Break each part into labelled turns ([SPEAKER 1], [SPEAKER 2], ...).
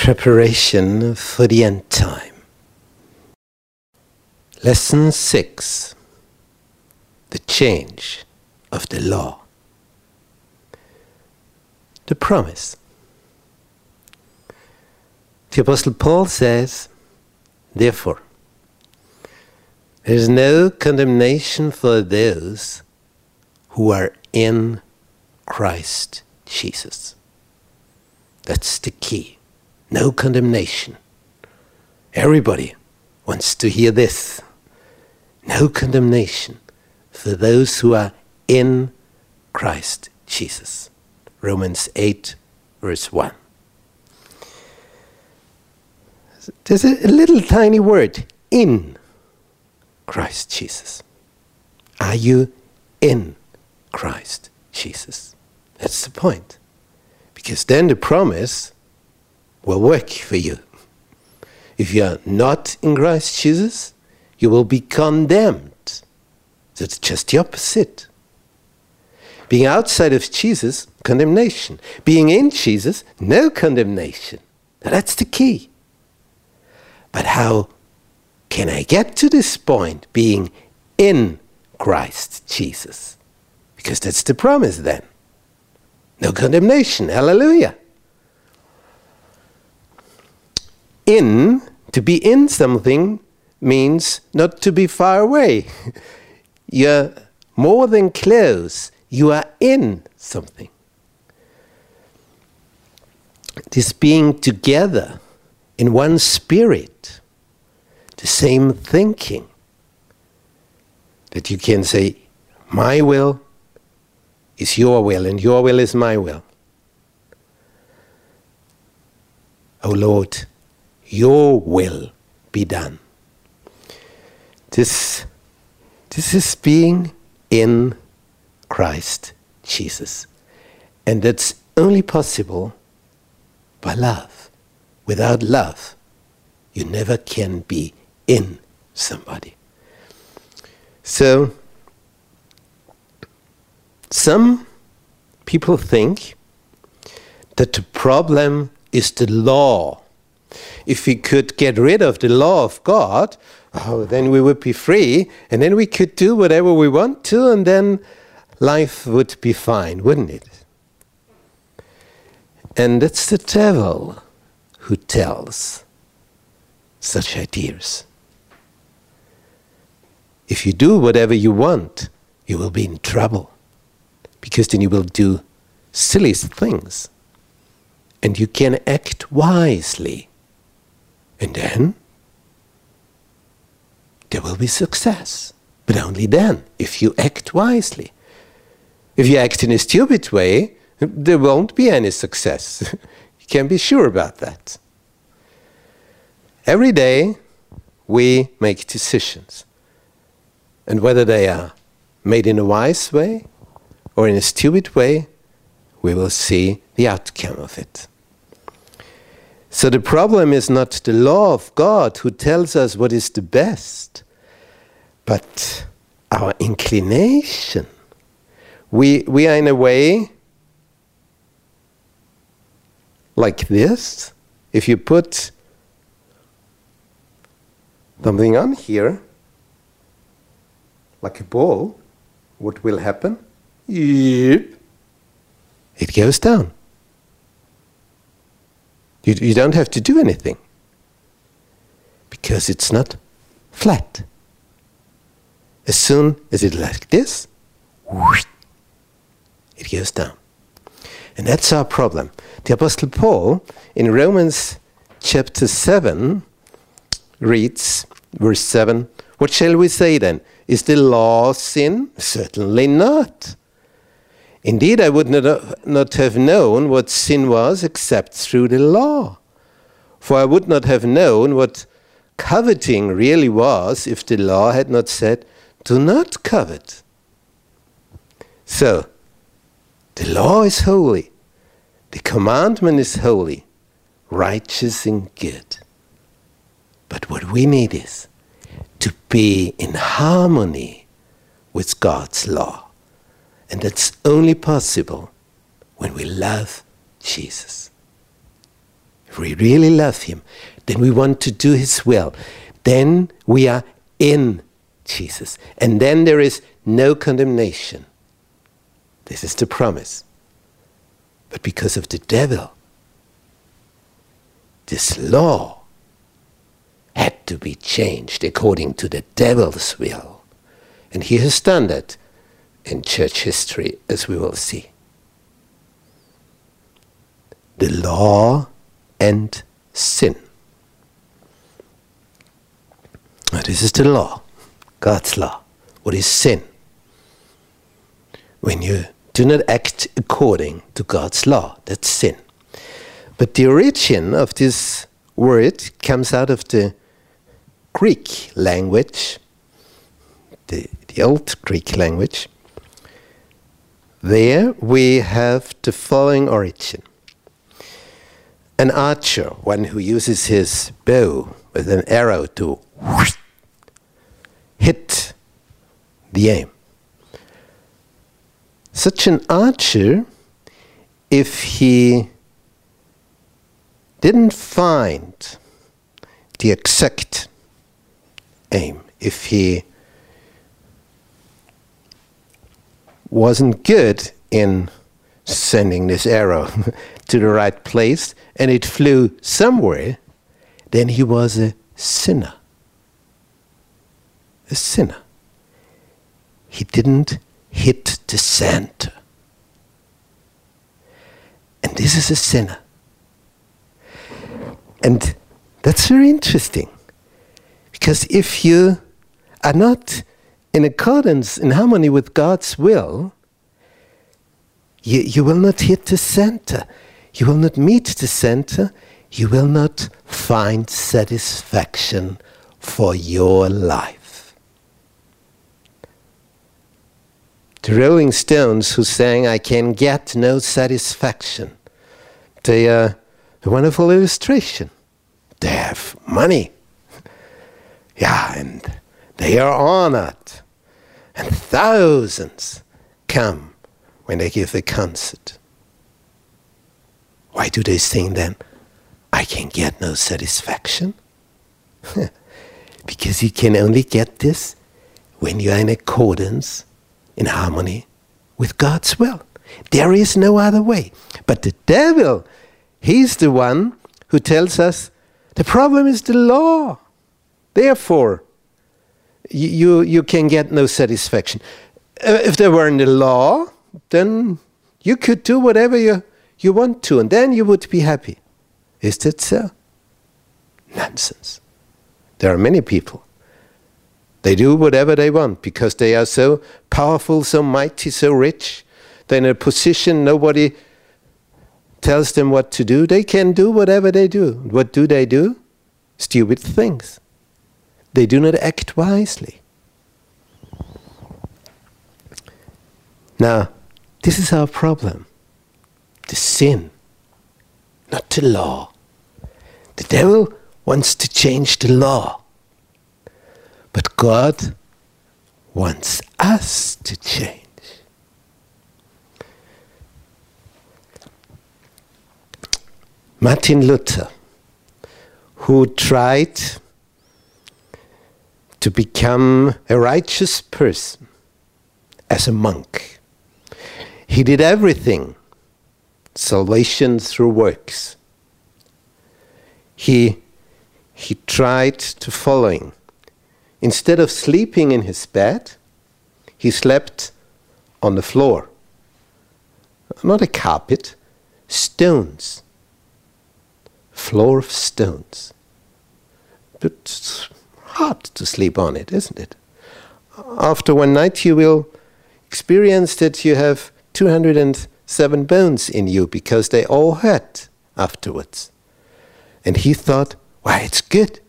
[SPEAKER 1] Preparation for the end time. Lesson 6 The change of the law. The promise. The Apostle Paul says, Therefore, there is no condemnation for those who are in Christ Jesus. That's the key. No condemnation. Everybody wants to hear this. No condemnation for those who are in Christ Jesus. Romans 8, verse 1. There's a little tiny word, in Christ Jesus. Are you in Christ Jesus? That's the point. Because then the promise will work for you. If you are not in Christ Jesus, you will be condemned. That's just the opposite. Being outside of Jesus, condemnation. Being in Jesus, no condemnation. Now that's the key. But how can I get to this point, being in Christ Jesus? Because that's the promise then. No condemnation. Hallelujah. In, to be in something, means not to be far away. You're more than close, you are in something. This being together in one spirit, the same thinking, that you can say, My will is your will, and your will is my will. Oh Lord, your will be done. This, this is being in Christ Jesus. And that's only possible by love. Without love, you never can be in somebody. So, some people think that the problem is the law. If we could get rid of the law of God, oh, then we would be free, and then we could do whatever we want to, and then life would be fine, wouldn't it? And it's the devil who tells such ideas. If you do whatever you want, you will be in trouble because then you will do silly things and you can act wisely. And then there will be success. But only then, if you act wisely. If you act in a stupid way, there won't be any success. you can be sure about that. Every day, we make decisions. And whether they are made in a wise way or in a stupid way, we will see the outcome of it. So the problem is not the law of God who tells us what is the best, but our inclination. We, we are in a way like this. If you put something on here, like a ball, what will happen? It goes down. You, you don't have to do anything because it's not flat. As soon as it's like this, whoosh, it goes down. And that's our problem. The Apostle Paul in Romans chapter 7 reads, verse 7 What shall we say then? Is the law sin? Certainly not. Indeed, I would not, not have known what sin was except through the law. For I would not have known what coveting really was if the law had not said, Do not covet. So, the law is holy, the commandment is holy, righteous and good. But what we need is to be in harmony with God's law. And that's only possible when we love Jesus. if we really love Him, then we want to do His will, then we are in Jesus. And then there is no condemnation. This is the promise. But because of the devil, this law had to be changed according to the devil's will. And he has done that in church history, as we will see. The law and sin. Now, this is the law, God's law. What is sin? When you do not act according to God's law, that's sin. But the origin of this word comes out of the Greek language, the, the old Greek language. There we have the following origin. An archer, one who uses his bow with an arrow to hit the aim. Such an archer, if he didn't find the exact aim, if he wasn't good in sending this arrow to the right place and it flew somewhere, then he was a sinner. A sinner. He didn't hit the center. And this is a sinner. And that's very interesting. Because if you are not in accordance, in harmony with God's will, you, you will not hit the center. You will not meet the center. You will not find satisfaction for your life. The Rolling Stones, who sang, I can get no satisfaction, they are a wonderful illustration. They have money. Yeah, and they are honored. And thousands come when they give a concert. Why do they sing then? I can get no satisfaction. because you can only get this when you are in accordance, in harmony with God's will. There is no other way. But the devil, he's the one who tells us the problem is the law. Therefore, you, you can get no satisfaction. Uh, if there weren't the law, then you could do whatever you, you want to, and then you would be happy. Is that so? Nonsense. There are many people. They do whatever they want because they are so powerful, so mighty, so rich. They're in a position nobody tells them what to do. They can do whatever they do. What do they do? Stupid things. They do not act wisely. Now, this is our problem the sin, not the law. The devil wants to change the law, but God wants us to change. Martin Luther, who tried to become a righteous person as a monk. He did everything salvation through works. He, he tried to following. Instead of sleeping in his bed, he slept on the floor. Not a carpet, stones. Floor of stones. But hard to sleep on it, isn't it? After one night, you will experience that you have 207 bones in you because they all hurt afterwards. And he thought, why, it's good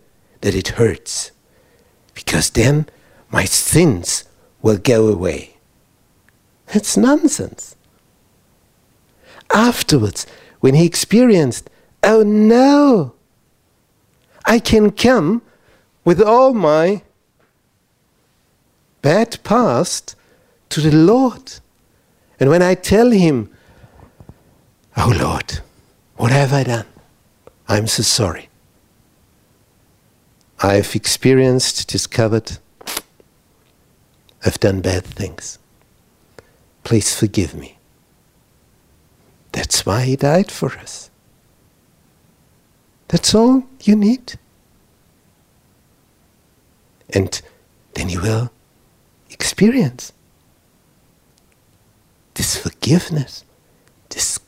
[SPEAKER 1] that it hurts because then my sins will go away. It's nonsense. Afterwards, when he experienced, oh no, I can come with all my bad past to the Lord. And when I tell Him, Oh Lord, what have I done? I'm so sorry. I've experienced, discovered, I've done bad things. Please forgive me. That's why He died for us. That's all you need. And then you will experience this forgiveness, this,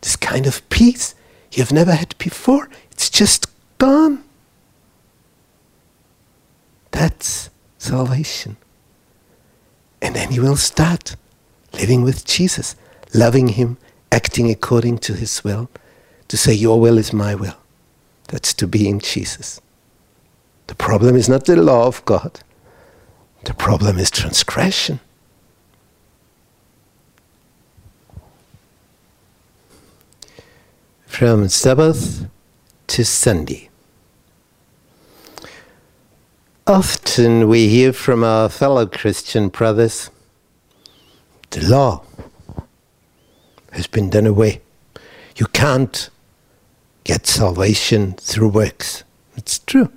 [SPEAKER 1] this kind of peace you've never had before. It's just gone. That's salvation. And then you will start living with Jesus, loving Him, acting according to His will, to say, Your will is my will. That's to be in Jesus. The problem is not the law of God, the problem is transgression. From Sabbath to Sunday. Often we hear from our fellow Christian brothers the law has been done away. You can't get salvation through works. It's true.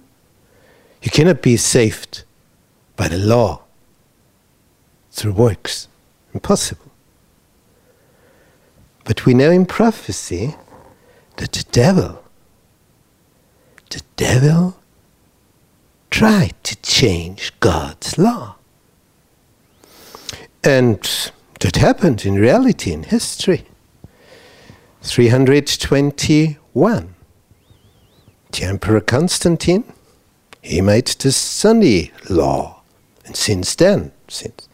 [SPEAKER 1] You cannot be saved by the law through works. Impossible. But we know in prophecy that the devil, the devil tried to change God's law. And that happened in reality, in history. 321. The Emperor Constantine, he made the Sunday law. And since then, since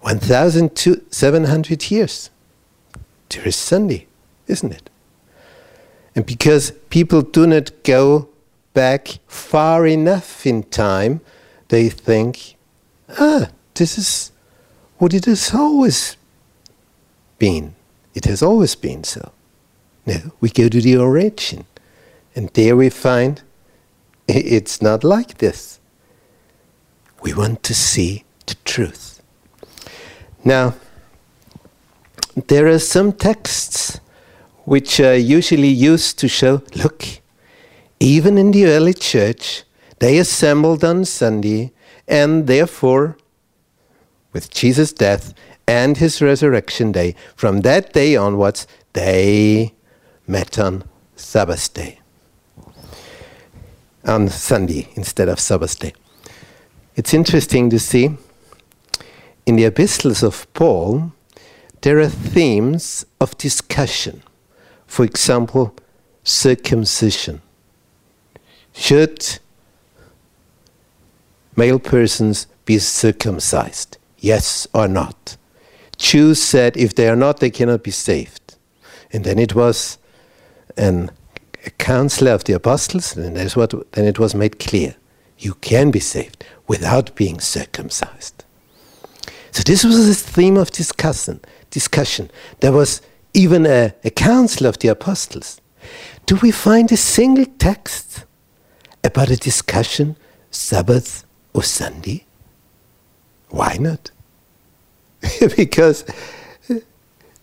[SPEAKER 1] 1,700 years, there is Sunday, isn't it? And because people do not go back far enough in time, they think, ah, this is what it has always been. It has always been so. No, we go to the origin, and there we find it's not like this. We want to see the truth. Now, there are some texts which are usually used to show look, even in the early church, they assembled on Sunday, and therefore, with Jesus' death and his resurrection day, from that day onwards, they met on Sabbath day. On Sunday instead of Sabbath day. It's interesting to see in the epistles of Paul, there are themes of discussion. For example, circumcision. Should male persons be circumcised? Yes or not? Jews said if they are not, they cannot be saved. And then it was an, a council of the apostles, and that's what, then it was made clear you can be saved without being circumcised. So this was the theme of discussion. Discussion. There was even a, a council of the apostles. Do we find a single text about a discussion Sabbath or Sunday? Why not? because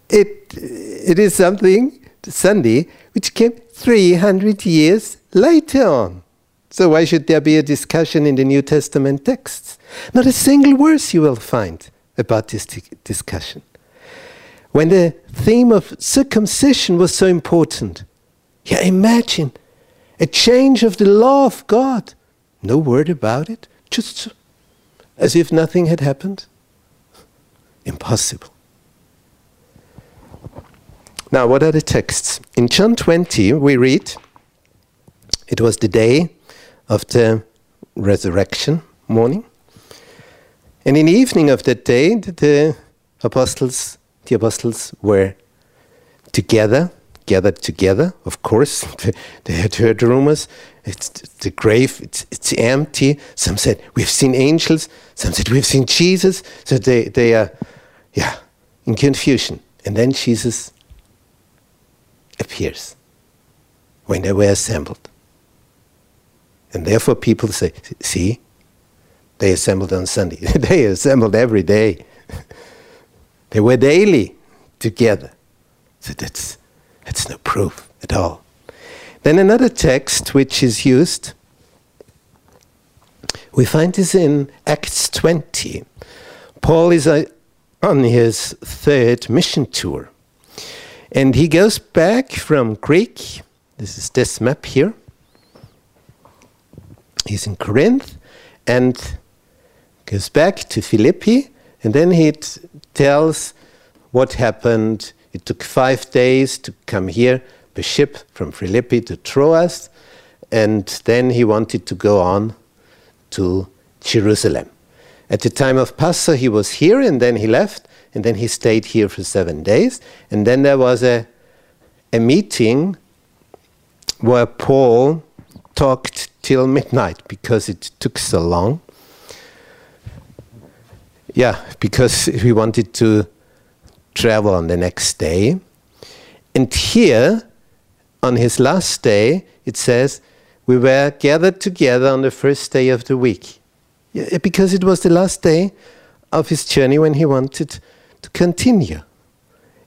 [SPEAKER 1] it, it is something, Sunday, which came 300 years later on. So why should there be a discussion in the New Testament texts? Not a single verse you will find about this discussion. When the theme of circumcision was so important, yeah, imagine a change of the law of God. No word about it, just as if nothing had happened. Impossible. Now, what are the texts? In John 20, we read, it was the day of the resurrection morning. And in the evening of that day, the apostles, the apostles were together gathered together. Of course, they had heard rumors. It's the grave, it's, it's empty. Some said, We've seen angels. Some said, We've seen Jesus. So they, they are, yeah, in confusion. And then Jesus appears when they were assembled. And therefore, people say, See, they assembled on Sunday. they assembled every day. they were daily together. So that's that's no proof at all. Then another text which is used, we find this in Acts 20. Paul is uh, on his third mission tour. And he goes back from Greek. This is this map here. He's in Corinth and goes back to Philippi. And then he tells what happened. It took five days to come here by ship from Philippi to Troas. And then he wanted to go on to Jerusalem. At the time of Passover, he was here and then he left and then he stayed here for seven days. And then there was a, a meeting where Paul talked till midnight because it took so long. Yeah, because he wanted to travel on the next day. And here, on his last day, it says, we were gathered together on the first day of the week. Because it was the last day of his journey when he wanted continue.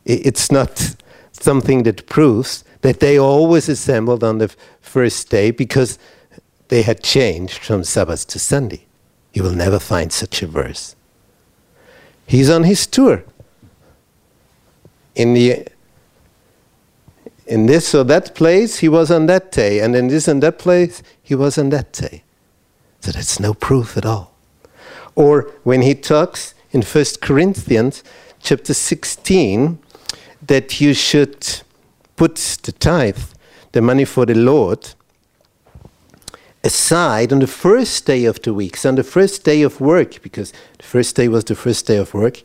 [SPEAKER 1] It's not something that proves that they always assembled on the first day because they had changed from Sabbath to Sunday. You will never find such a verse. He's on his tour. In the in this or that place, he was on that day, and in this and that place, he was on that day. So that's no proof at all. Or when he talks in 1 Corinthians chapter 16 that you should put the tithe, the money for the Lord, aside on the first day of the week, so on the first day of work, because the first day was the first day of work,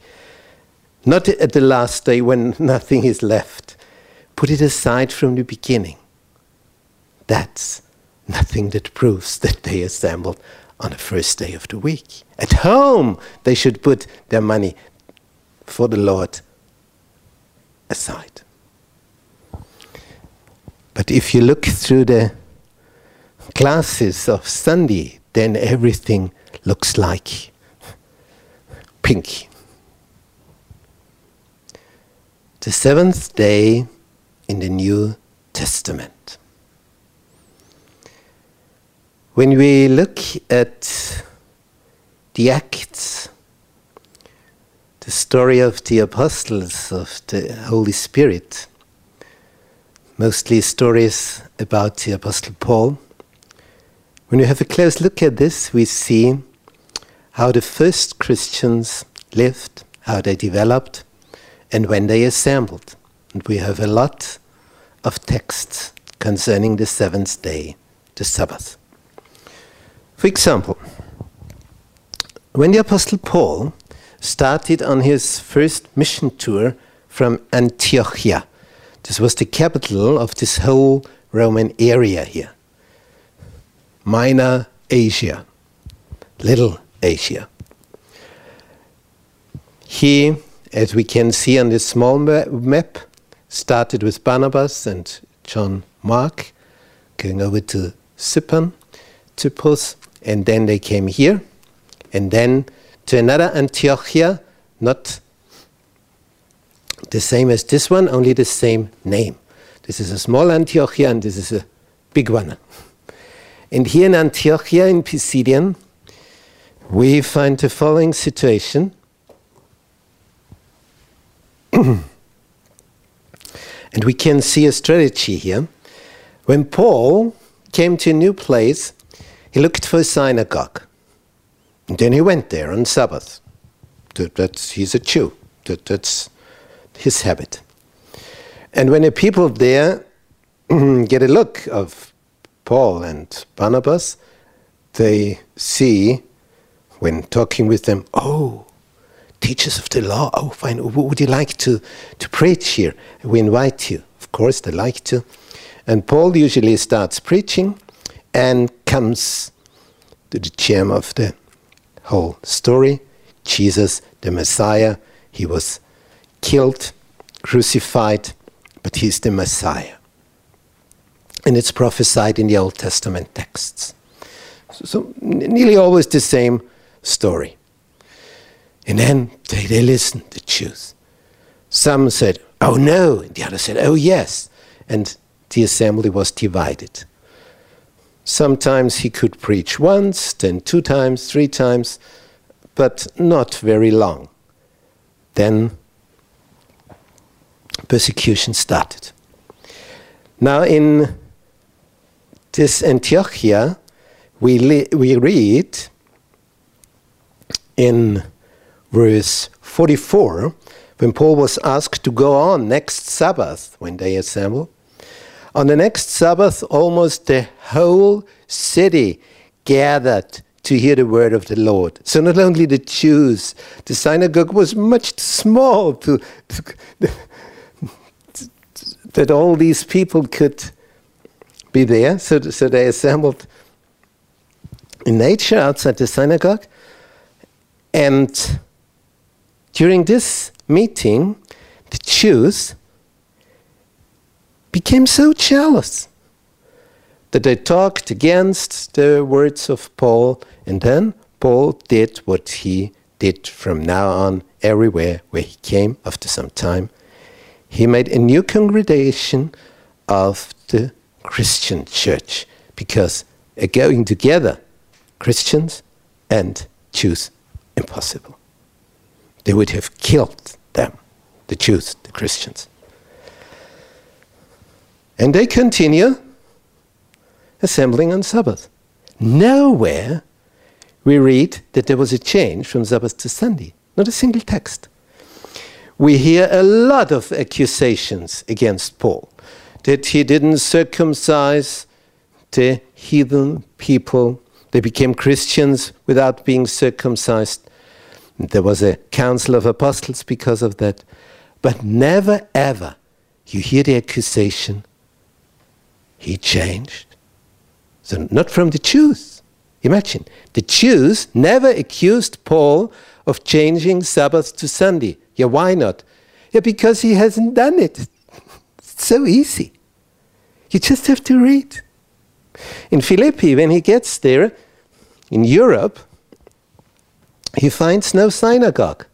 [SPEAKER 1] not at the last day when nothing is left. Put it aside from the beginning. That's nothing that proves that they assembled on the first day of the week. At home, they should put their money for the Lord aside. But if you look through the glasses of Sunday, then everything looks like pink. The seventh day in the New Testament. When we look at the Acts, the story of the apostles of the Holy Spirit, mostly stories about the Apostle Paul. When we have a close look at this, we see how the first Christians lived, how they developed, and when they assembled. And we have a lot of texts concerning the seventh day, the Sabbath. For example, when the Apostle Paul started on his first mission tour from Antiochia, this was the capital of this whole Roman area here. Minor Asia, Little Asia. He, as we can see on this small map, started with Barnabas and John Mark, going over to Cyprus, Cyprus, and then they came here, and then to another Antiochia, not the same as this one, only the same name. This is a small Antiochia, and this is a big one. And here in Antiochia in Pisidian, we find the following situation. and we can see a strategy here. When Paul came to a new place, he looked for a synagogue. Then he went there on Sabbath. That, that's, he's a Jew. That, that's his habit. And when the people there get a look of Paul and Barnabas, they see, when talking with them, oh, teachers of the law, oh, fine, would you like to, to preach here? We invite you. Of course, they like to. And Paul usually starts preaching, and comes to the gem of the whole story Jesus, the Messiah. He was killed, crucified, but he's the Messiah. And it's prophesied in the Old Testament texts. So, so nearly always the same story. And then they, they listened, the Jews. Some said, oh no, and the other said, oh yes. And the assembly was divided. Sometimes he could preach once, then two times, three times, but not very long. Then persecution started. Now, in this Antiochia, we, we read in verse 44 when Paul was asked to go on next Sabbath when they assembled. On the next Sabbath, almost the whole city gathered to hear the word of the Lord. So not only the Jews, the synagogue was much too small to, to that all these people could be there. So, so they assembled in nature outside the synagogue. And during this meeting, the Jews became so jealous that they talked against the words of Paul, and then Paul did what he did from now on everywhere where he came after some time. He made a new congregation of the Christian church because going together, Christians and Jews, impossible. They would have killed them, the Jews, the Christians. And they continue assembling on Sabbath. Nowhere we read that there was a change from Sabbath to Sunday, not a single text. We hear a lot of accusations against Paul that he didn't circumcise the heathen people. They became Christians without being circumcised. There was a council of apostles because of that. But never ever you hear the accusation he changed. So, not from the Jews. Imagine, the Jews never accused Paul of changing Sabbath to Sunday. Yeah, why not? Yeah, because he hasn't done it. It's so easy. You just have to read. In Philippi, when he gets there, in Europe, he finds no synagogue.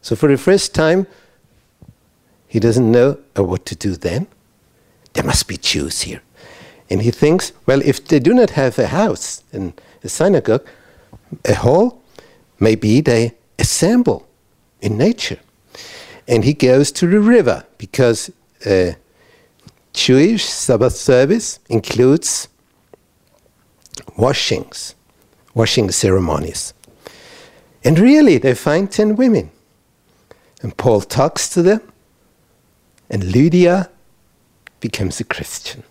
[SPEAKER 1] So for the first time, he doesn't know uh, what to do then. There must be Jews here. And he thinks, well, if they do not have a house and a synagogue, a hall, maybe they assemble in nature. And he goes to the river because uh, Jewish Sabbath service includes washings, washing ceremonies. And really, they find 10 women. And Paul talks to them, and Lydia becomes a Christian,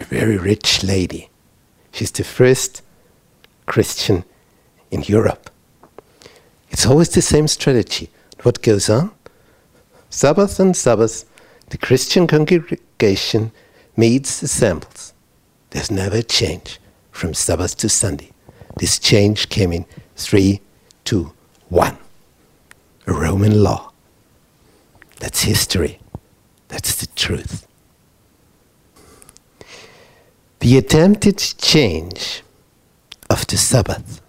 [SPEAKER 1] a very rich lady. She's the first Christian in Europe. It's always the same strategy. What goes on? Sabbath and Sabbath, the Christian congregation meets, assembles. There's never a change from Sabbath to Sunday. This change came in 321. A Roman law. That's history. That's the truth. The attempted change of the Sabbath.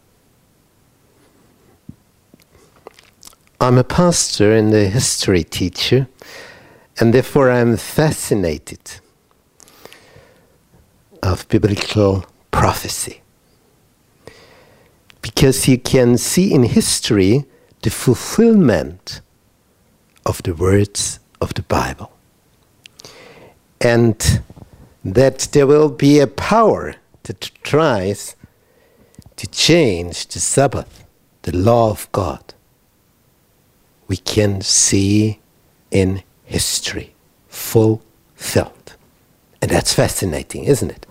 [SPEAKER 1] I'm a pastor and a history teacher and therefore, I'm fascinated of biblical prophecy. Because you can see in history the fulfillment of the words of the Bible. And that there will be a power that tries to change the Sabbath, the law of God. We can see in history fulfilled. And that's fascinating, isn't it?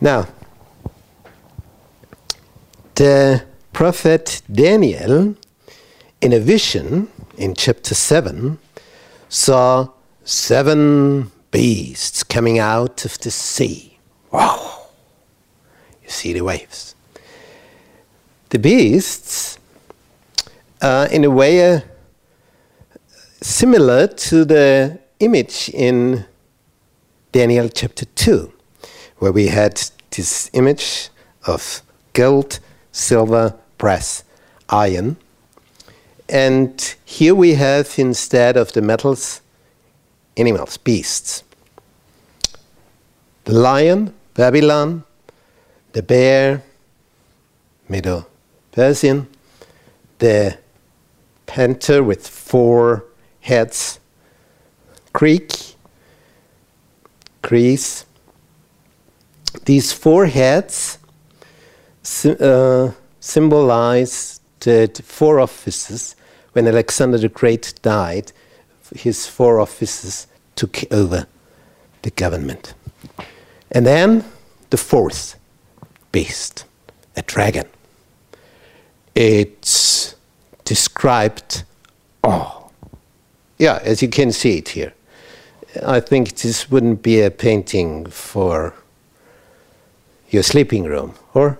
[SPEAKER 1] Now, the prophet Daniel, in a vision in chapter 7, saw seven beasts coming out of the sea. Wow! You see the waves. The beasts, uh, in a way, uh, similar to the image in Daniel chapter 2, where we had this image of gold, silver, brass, iron. And here we have, instead of the metals, animals, beasts. the lion, Babylon, the bear, Middle Persian, the panther with four heads, Greek, Greece. These four heads uh, symbolize the four offices. When Alexander the Great died, his four offices took over the government. And then the fourth beast, a dragon. It's described all. Yeah, as you can see it here. I think this wouldn't be a painting for your sleeping room, or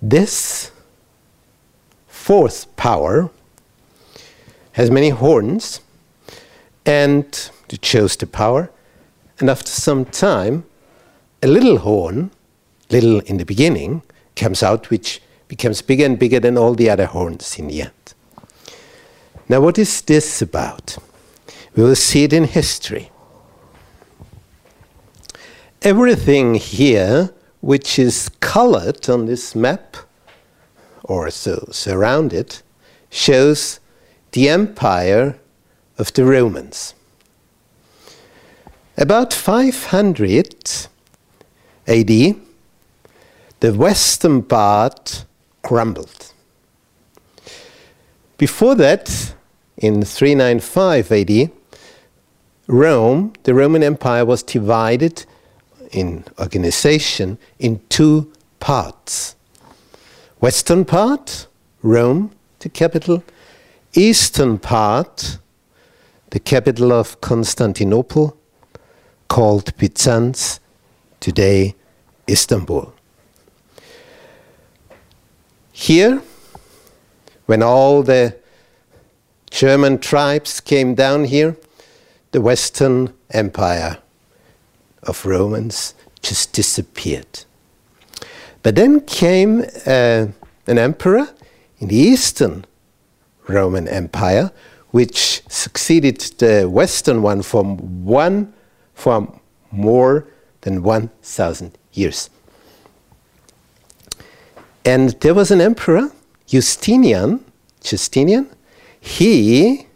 [SPEAKER 1] this fourth power has many horns and it shows the power and after some time a little horn little in the beginning comes out which becomes bigger and bigger than all the other horns in the end. Now what is this about? We will see it in history. Everything here which is colored on this map or so surrounded shows the empire of the Romans. About 500 AD, the western part crumbled. Before that, in 395 AD, Rome, the Roman Empire, was divided in organization in two parts. Western part, Rome, the capital, eastern part, the capital of Constantinople, called Byzance, today Istanbul. Here, when all the German tribes came down here, the Western Empire of Romans just disappeared. But then came uh, an emperor in the Eastern Roman Empire, which succeeded the Western one for one for more than 1,000 years. And there was an emperor, Justinian, Justinian, he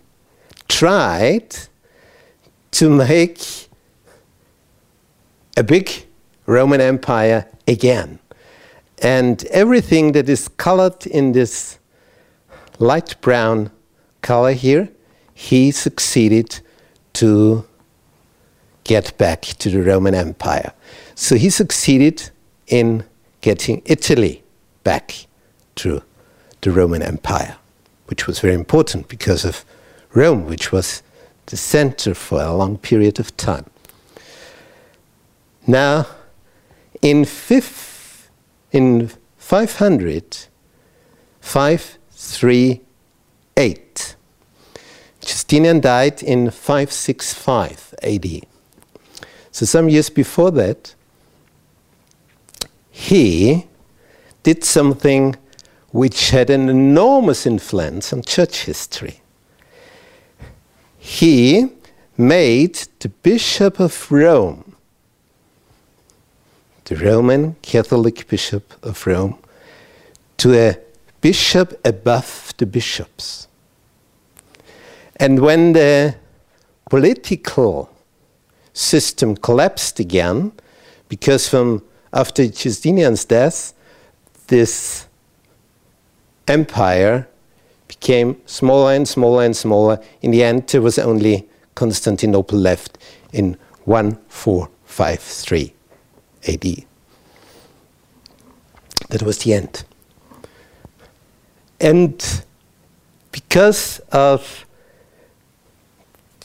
[SPEAKER 1] tried to make a big Roman Empire again. And everything that is colored in this light brown here, he succeeded to get back to the Roman Empire. So he succeeded in getting Italy back to the Roman Empire, which was very important because of Rome, which was the center for a long period of time. Now, in, fifth, in 500, 538, Justinian died in 565 AD. So, some years before that, he did something which had an enormous influence on church history. He made the Bishop of Rome, the Roman Catholic Bishop of Rome, to a bishop above the bishops. And when the political system collapsed again, because from after Justinian's death, this empire became smaller and smaller and smaller. In the end, there was only Constantinople left in 1453 AD. That was the end. And because of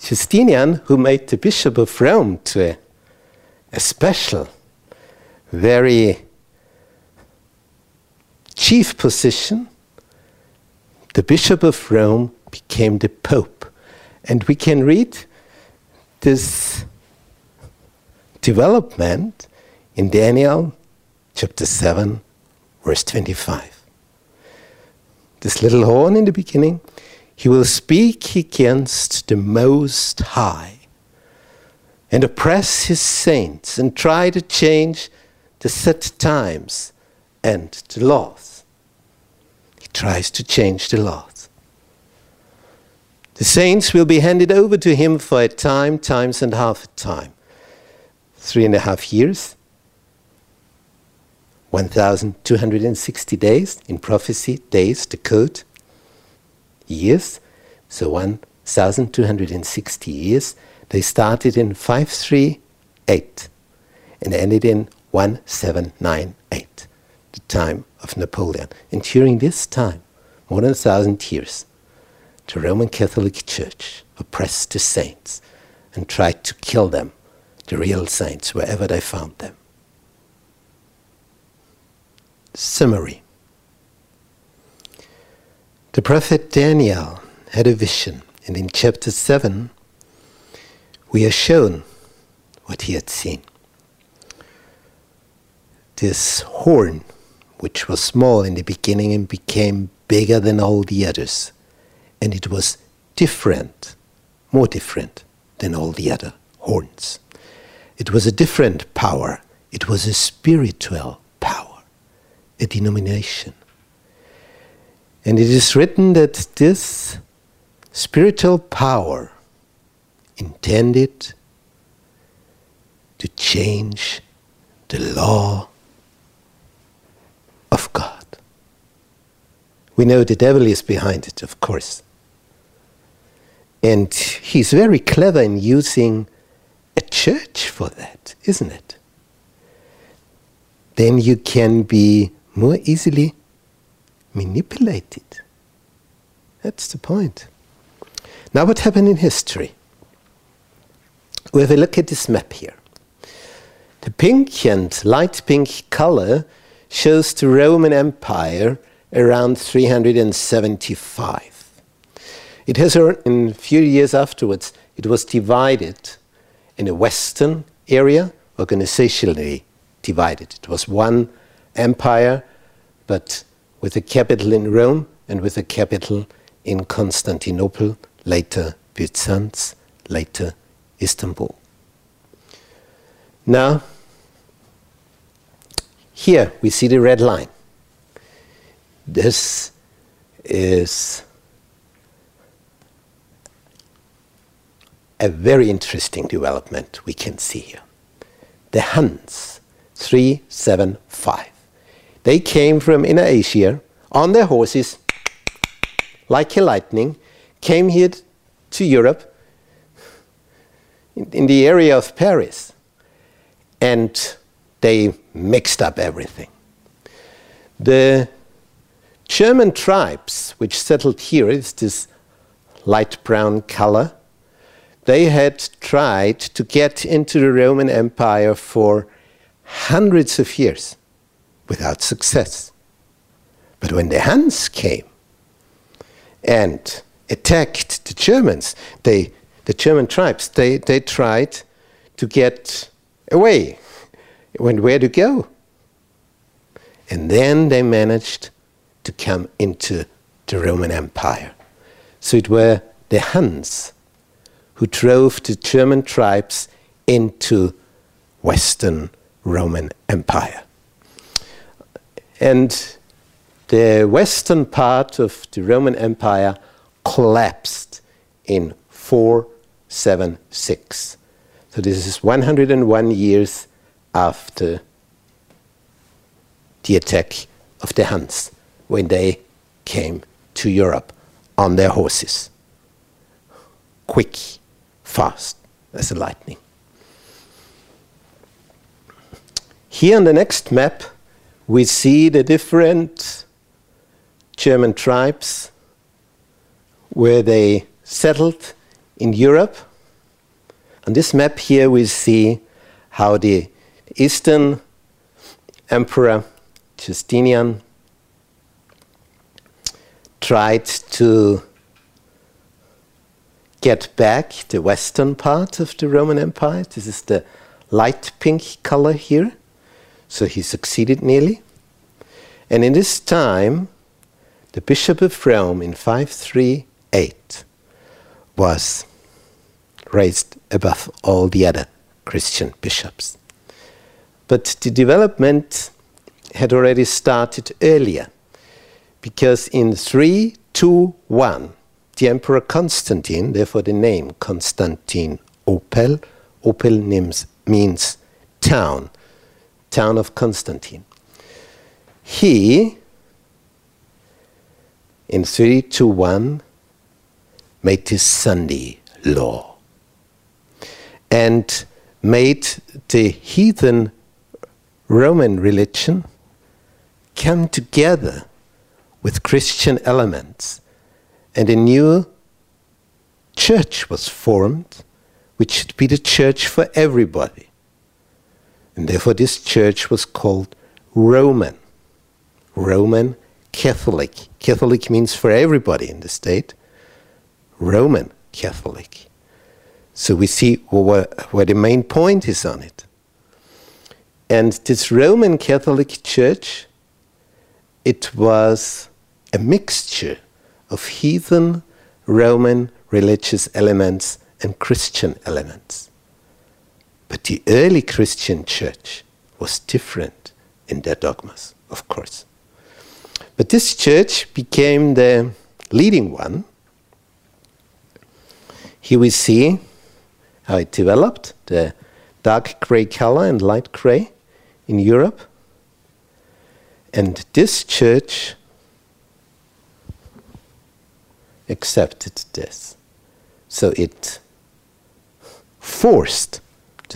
[SPEAKER 1] Justinian, who made the Bishop of Rome to a, a special, very chief position, the Bishop of Rome became the Pope. And we can read this development in Daniel chapter 7, verse 25. This little horn in the beginning, he will speak against the Most High and oppress his saints and try to change the set times and the laws. He tries to change the laws. The saints will be handed over to him for a time, times and half a time. Three and a half years, 1,260 days in prophecy, days, the code, years, so 1,260 years. They started in 538 and ended in 1798, the time of Napoleon. And during this time, more than a thousand years, the Roman Catholic Church oppressed the saints and tried to kill them, the real saints, wherever they found them. Summary The prophet Daniel had a vision, and in chapter 7, we are shown what he had seen. This horn, which was small in the beginning and became bigger than all the others, and it was different, more different than all the other horns. It was a different power, it was a spiritual power, a denomination. And it is written that this spiritual power intended to change the law of God. We know the devil is behind it, of course. And he's very clever in using a church for that, isn't it? Then you can be more easily manipulated. That's the point. Now, what happened in history? we have a look at this map here. The pink and light pink color shows the Roman Empire around 375. It has, in a few years afterwards, it was divided in a western area, organizationally divided. It was one empire, but with a capital in Rome and with a capital in Constantinople, later Byzance, later Istanbul. Now, here we see the red line. This is a very interesting development we can see here. The Huns, 375. They came from Inner Asia on their horses, like a lightning, came here to Europe in, in the area of Paris. And they mixed up everything. The German tribes which settled here is this light brown color. They had tried to get into the Roman Empire for hundreds of years without success. But when the Huns came and attacked the Germans, they the German tribes, they, they tried to get away. When where to go? And then they managed to come into the Roman Empire. So it were the Huns who drove the German tribes into Western Roman Empire. And the western part of the Roman Empire collapsed in 476. So this is 101 years after the attack of the Huns when they came to Europe on their horses. Quick, fast as a lightning. Here on the next map, we see the different German tribes where they settled in Europe. On this map here, we see how the Eastern Emperor Justinian tried to get back the western part of the Roman Empire. This is the light pink color here. So he succeeded nearly. And in this time, the Bishop of Rome in 538 was raised above all the other Christian bishops. But the development had already started earlier, because in 321, the Emperor Constantine, therefore the name Constantine Opel, Opel means, means town, town of Constantine. He, in 321, made this Sunday law and made the heathen Roman religion come together with Christian elements, and a new church was formed, which should be the church for everybody. And therefore, this church was called Roman. Roman Catholic. Catholic means for everybody in the state. Roman Catholic. So we see where, the main point is on it. And this Roman Catholic Church, it was a mixture of heathen Roman religious elements and Christian elements. But the early Christian church was different in their dogmas, of course. But this church became the leading one. Here we see how it developed the dark gray color and light gray in Europe. And this church accepted this. So it forced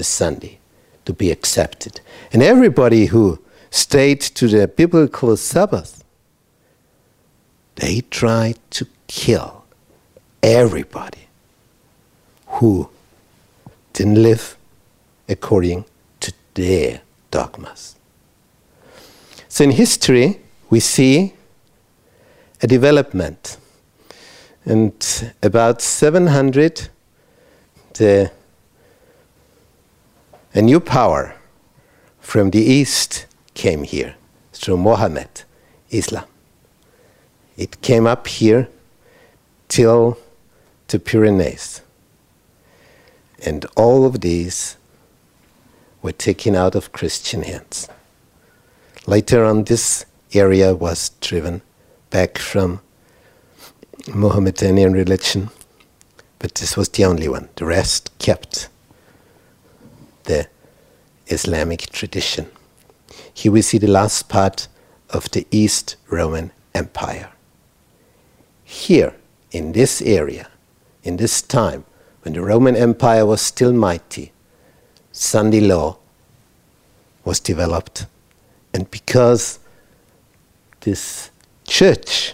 [SPEAKER 1] Sunday to be accepted. And everybody who stayed to the biblical Sabbath, they tried to kill everybody who didn't live according to their dogmas. So in history, we see a development. And about 700, the, a new power from the east came here through Mohammed, Islam. It came up here till the Pyrenees. And all of these were taken out of Christian hands. Later on, this area was driven back from Mohammedan religion, but this was the only one. The rest kept Islamic tradition. Here we see the last part of the East Roman Empire. Here, in this area, in this time, when the Roman Empire was still mighty, Sunday law was developed. And because this church,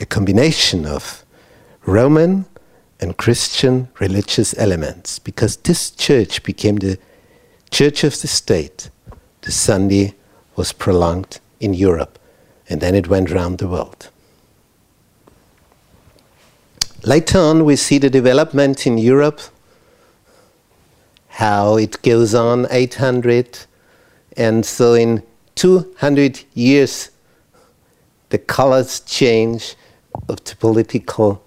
[SPEAKER 1] a combination of Roman and Christian religious elements, because this church became the church of the state, the Sunday was prolonged in Europe, and then it went round the world. Later on, we see the development in Europe, how it goes on 800, and so in 200 years, the colors change of the political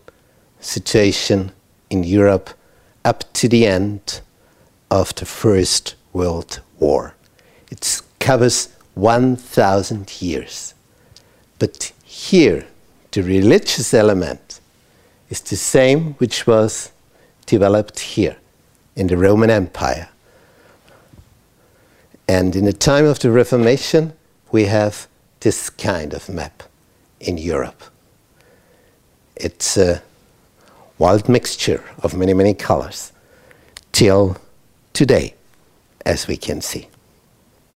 [SPEAKER 1] situation in Europe up to the end of the First World War. It covers 1,000 years. But here, the religious element is the same which was developed here in the Roman Empire. And in the time of the Reformation, we have this kind of map in Europe. It's a wild mixture of many, many colors till today, as we can see.